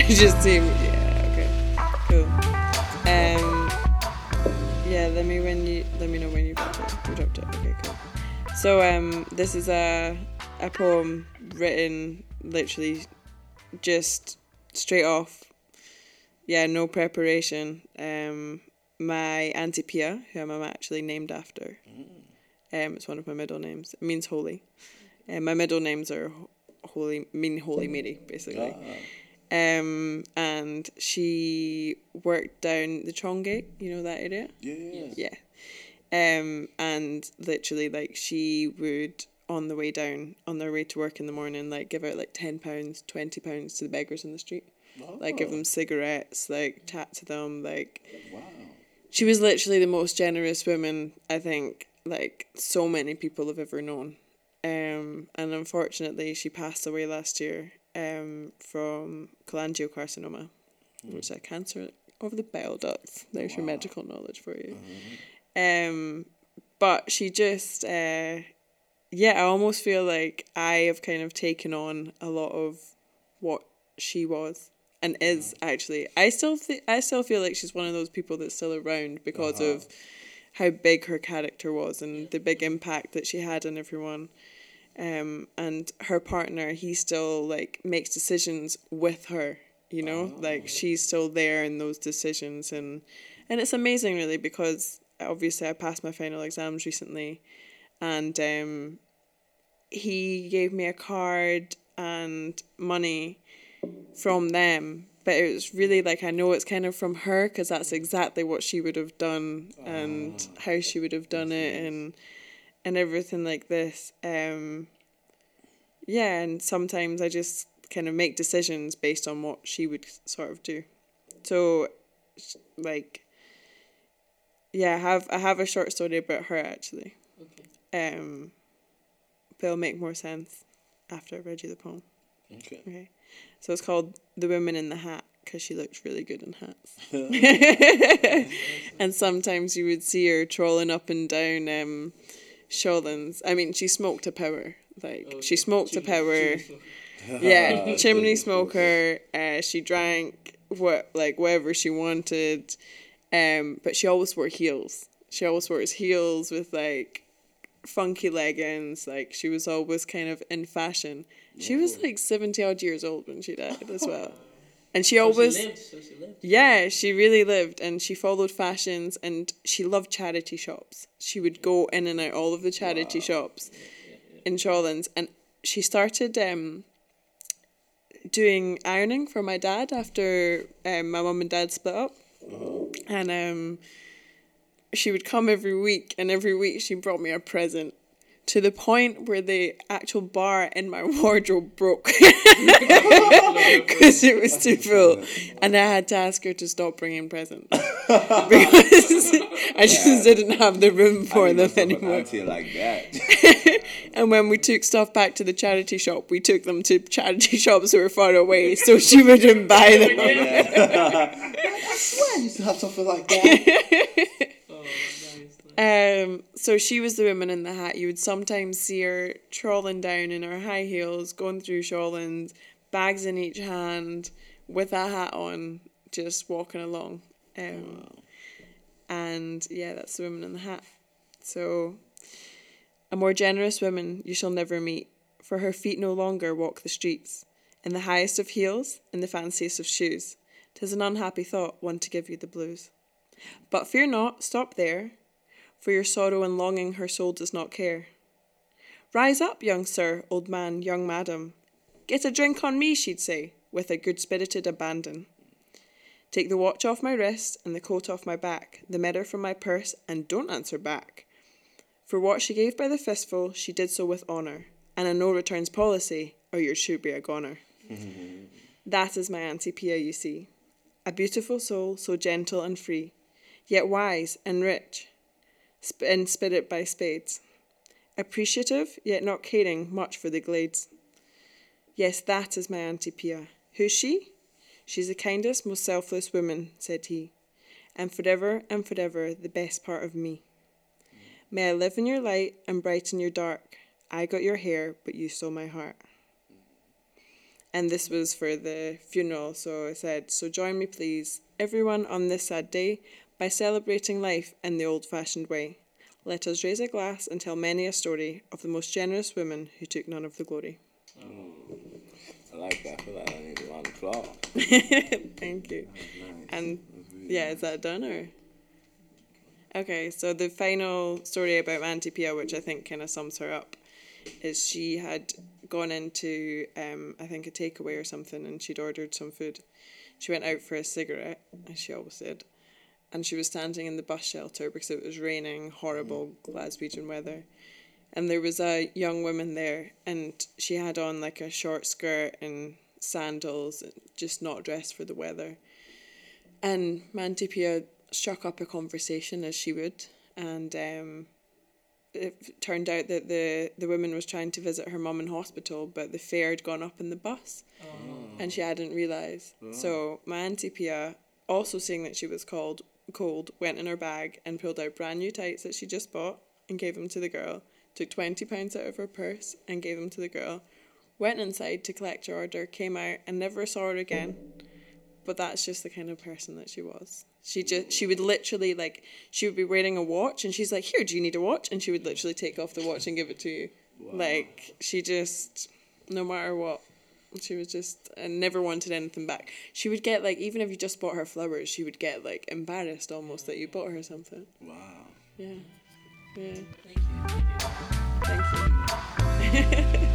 I just see. Yeah. Okay. Cool. Um. Yeah. Let me when you let me know when you dropped it. You dropped it. Okay. Cool. So um, this is a a poem written literally just straight off. Yeah. No preparation. Um. My auntie Pia, who I'm actually named after. Um, it's one of my middle names. It means holy. Um, my middle names are holy mean Holy Mary, basically. Um, and she worked down the Trongate, you know that area? Yeah. Yeah. Um, and literally, like, she would, on the way down, on their way to work in the morning, like, give out like £10, £20 to the beggars in the street. Like, give them cigarettes, like, chat to them. Like, Wow. she was literally the most generous woman, I think, like, so many people have ever known. Um, and unfortunately, she passed away last year um, from cholangiocarcinoma, which is a cancer of the bile ducts. There's your medical knowledge for you. Um, but she just, uh, yeah, I almost feel like I have kind of taken on a lot of what she was and is actually. I still th- I still feel like she's one of those people that's still around because of how big her character was and the big impact that she had on everyone. Um, and her partner, he still like makes decisions with her. You know, like she's still there in those decisions, and and it's amazing really because obviously I passed my final exams recently, and um, he gave me a card and money from them but it was really like i know it's kind of from her because that's exactly what she would have done and how she would have done it and and everything like this um yeah and sometimes i just kind of make decisions based on what she would sort of do so like yeah i have i have a short story about her actually Okay. um but it'll make more sense after i read you the poem Okay. Okay. So it's called The Woman in the Hat because she looks really good in hats. and sometimes you would see her trolling up and down um, Shawlands. I mean, she smoked a power. Like, she smoked a power. Yeah, chimney smoker. Uh, she drank what like whatever she wanted. Um, but she always wore heels. She always wears heels with like funky leggings. Like she was always kind of in fashion. She was like seventy odd years old when she died as well, and she always So she lived. So she lived. yeah she really lived and she followed fashions and she loved charity shops. She would go in and out all of the charity shops in Shawlands, and she started um doing ironing for my dad after um, my mum and dad split up, and um she would come every week, and every week she brought me a present. To the point where the actual bar in my wardrobe broke because it was too full, and I had to ask her to stop bringing presents because I just didn't have the room for I them must have an anymore. like that. And when we took stuff back to the charity shop, we took them to charity shops that were far away, so she wouldn't buy them. I swear I used to have something like that. Um, so she was the woman in the hat. You would sometimes see her trolling down in her high heels, going through Shawlands, bags in each hand, with a hat on, just walking along. Um, And yeah, that's the woman in the hat. So, a more generous woman you shall never meet, for her feet no longer walk the streets, in the highest of heels, in the fanciest of shoes. Tis an unhappy thought, one to give you the blues. But fear not, stop there, for your sorrow and longing her soul does not care. Rise up, young sir, old man, young madam. Get a drink on me, she'd say, with a good spirited abandon. Take the watch off my wrist and the coat off my back, the mirror from my purse, and don't answer back. For what she gave by the fistful, she did so with honour, and a no returns policy, or yours should be a goner. that is my Auntie Pia, you see. A beautiful soul, so gentle and free, yet wise and rich, sp- in spirit by spades. Appreciative, yet not caring much for the glades. Yes, that is my Auntie Pia. Who's she? She's the kindest, most selfless woman, said he, and forever and forever the best part of me. May I live in your light and brighten your dark. I got your hair, but you stole my heart. and this was for the funeral. So I said, "So join me, please, everyone, on this sad day, by celebrating life in the old-fashioned way. Let us raise a glass and tell many a story of the most generous woman who took none of the glory." I like that. I feel like I need of applause. Thank you. Nice. And really yeah, nice. is that done or? Okay, so the final story about Auntie Pia, which I think kind of sums her up, is she had gone into um I think a takeaway or something, and she'd ordered some food. She went out for a cigarette, as she always did, and she was standing in the bus shelter because it was raining, horrible Glaswegian weather. And there was a young woman there, and she had on like a short skirt and sandals, just not dressed for the weather. And Mantipia struck up a conversation as she would, and um, it turned out that the, the woman was trying to visit her mum in hospital, but the fare had gone up in the bus, and she hadn't realised. So my auntie Pia, also seeing that she was cold, cold, went in her bag and pulled out brand new tights that she just bought and gave them to the girl. Took twenty pounds out of her purse and gave them to the girl. Went inside to collect her order, came out and never saw her again but that's just the kind of person that she was. She just she would literally like she would be wearing a watch and she's like, Here, do you need a watch? And she would literally take off the watch and give it to you. Like she just no matter what. She was just and never wanted anything back. She would get like even if you just bought her flowers, she would get like embarrassed almost that you bought her something. Wow. Yeah. Yeah. Thank you. Thank you.